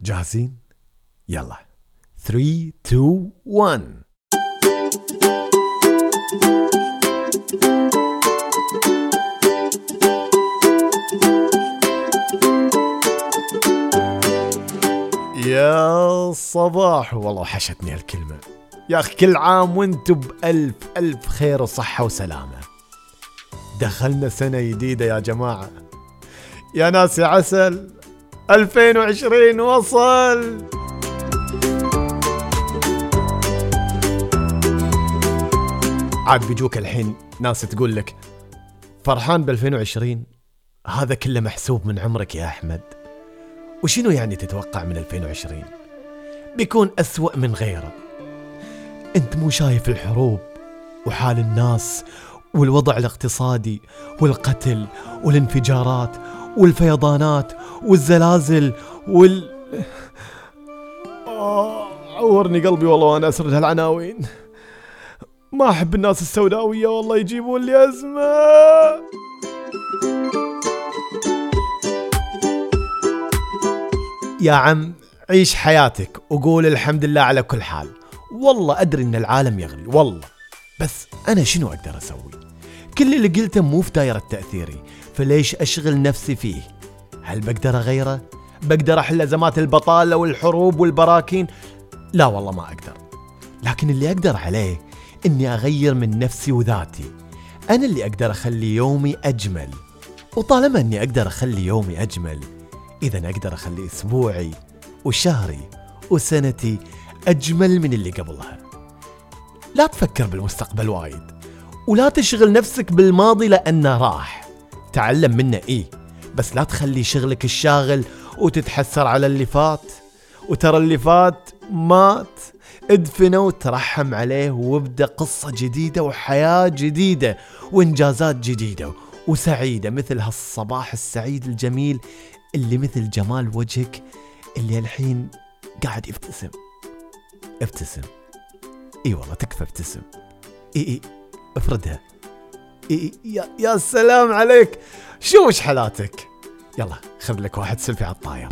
جاهزين؟ يلا. 3 2 1 يا صباح. والله وحشتني هالكلمة. يا أخي كل عام وأنتم بألف ألف خير وصحة وسلامة. دخلنا سنة جديدة يا جماعة. يا ناس يا عسل. 2020 وصل. عاد بيجوك الحين ناس تقول لك فرحان ب 2020 هذا كله محسوب من عمرك يا أحمد. وشنو يعني تتوقع من 2020 بيكون أسوأ من غيره. أنت مو شايف الحروب وحال الناس والوضع الاقتصادي والقتل والانفجارات والفيضانات والزلازل وال آه عورني قلبي والله وأنا أسرد هالعناوين. ما أحب الناس السوداوية والله يجيبون لي أزمة. يا عم عيش حياتك وقول الحمد لله على كل حال. والله أدري إن العالم يغلي والله. بس أنا شنو أقدر أسوي؟ كل اللي قلته مو في دايرة تأثيري فليش أشغل نفسي فيه؟ هل بقدر أغيره؟ بقدر أحل أزمات البطالة والحروب والبراكين؟ لا والله ما أقدر. لكن اللي أقدر عليه إني أغير من نفسي وذاتي. أنا اللي أقدر أخلي يومي أجمل. وطالما إني أقدر أخلي يومي أجمل إذا أقدر أخلي أسبوعي وشهري وسنتي أجمل من اللي قبلها. لا تفكر بالمستقبل وايد. ولا تشغل نفسك بالماضي لأنه راح. تعلم منه إيه. بس لا تخلي شغلك الشاغل وتتحسر على اللي فات. وترى اللي فات مات. ادفنه وترحم عليه وابدأ قصة جديدة وحياة جديدة وإنجازات جديدة وسعيدة مثل هالصباح السعيد الجميل اللي مثل جمال وجهك اللي الحين قاعد يبتسم. ابتسم. إي والله تكفى ابتسم. إي إي. افردها يا, سلام عليك. شو وش حالاتك؟ يلا خذ لك واحد سيلفي على الطاير.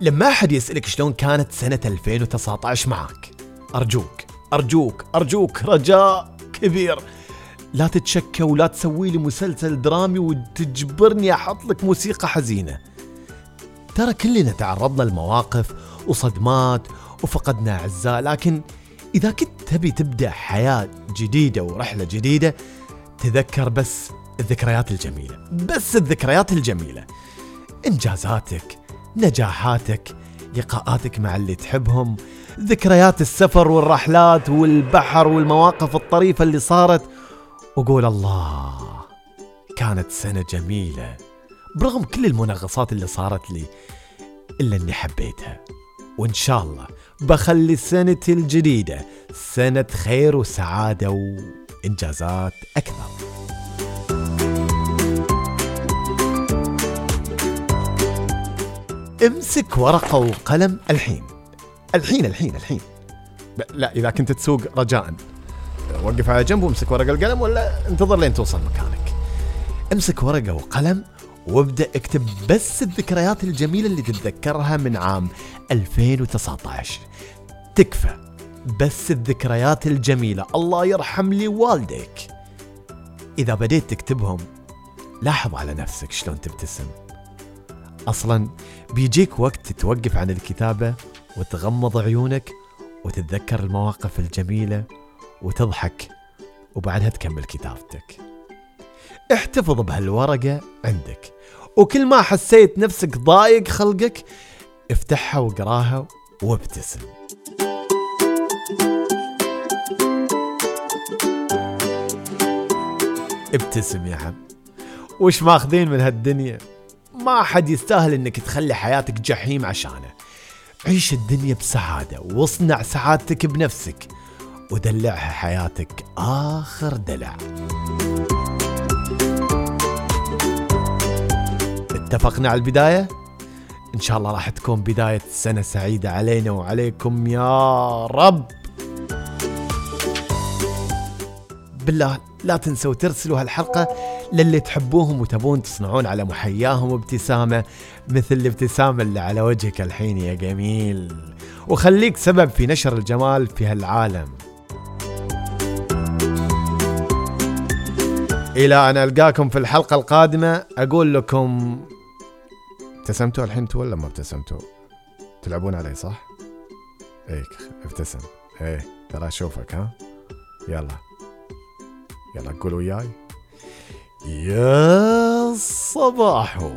لما أحد يسألك شلون كانت سنة 2019 معك أرجوك أرجوك أرجوك رجاء كبير. لا تتشكى ولا تسوي لي مسلسل درامي وتجبرني أحط لك موسيقى حزينة. ترى كلنا تعرضنا لمواقف وصدمات وفقدنا أعزاء لكن إذا كنت تبي تبدأ حياة جديدة ورحلة جديدة تذكر بس الذكريات الجميلة بس الذكريات الجميلة. إنجازاتك نجاحاتك لقاءاتك مع اللي تحبهم ذكريات السفر والرحلات والبحر والمواقف الطريفة اللي صارت. وقول الله كانت سنة جميلة برغم كل المنغصات اللي صارت لي إلا أني حبيتها. وإن شاء الله بخلي سنتي الجديدة سنة خير وسعادة وإنجازات أكثر. امسك ورقة وقلم الحين. الحين الحين الحين. لا إذا كنت تسوق رجاء. وقف على جنب وامسك ورقة القلم ولا انتظر لين توصل مكانك. امسك ورقة وقلم وابدأ اكتب بس الذكريات الجميلة اللي تتذكرها من عام 2019 تكفى بس الذكريات الجميلة. الله يرحم لي والديك إذا بديت تكتبهم لاحظ على نفسك شلون تبتسم. أصلا بيجيك وقت تتوقف عن الكتابة وتغمض عيونك وتتذكر المواقف الجميلة وتضحك وبعدها تكمل كتابتك. احتفظ بهالورقة عندك. وكل ما حسيت نفسك ضايق خلقك افتحها وقراها وابتسم. ابتسم يا عم وش ماخذين من هالدنيا؟ ما حد يستاهل إنك تخلي حياتك جحيم عشانه. عيش الدنيا بسعادة واصنع سعادتك بنفسك ودلعها حياتك آخر دلع. اتفقنا على البداية؟ إن شاء الله راح تكون بداية سنة سعيدة علينا وعليكم يا رب. بالله لا تنسوا ترسلوا هالحلقة للي تحبوهم وتبون تصنعون على محياهم ابتسامة مثل الابتسامة اللي على وجهك الحين يا جميل. وخليك سبب في نشر الجمال في هالعالم. إلى أن ألقاكم في الحلقة القادمة أقول لكم ابتسمتوا الحين أنتوا ولا ما ابتسمتوا؟ تلعبون علي صح؟ إيه ابتسم. إيه ترى أشوفك ها؟ يلا. يلا قولوا وياي. يا صباحو.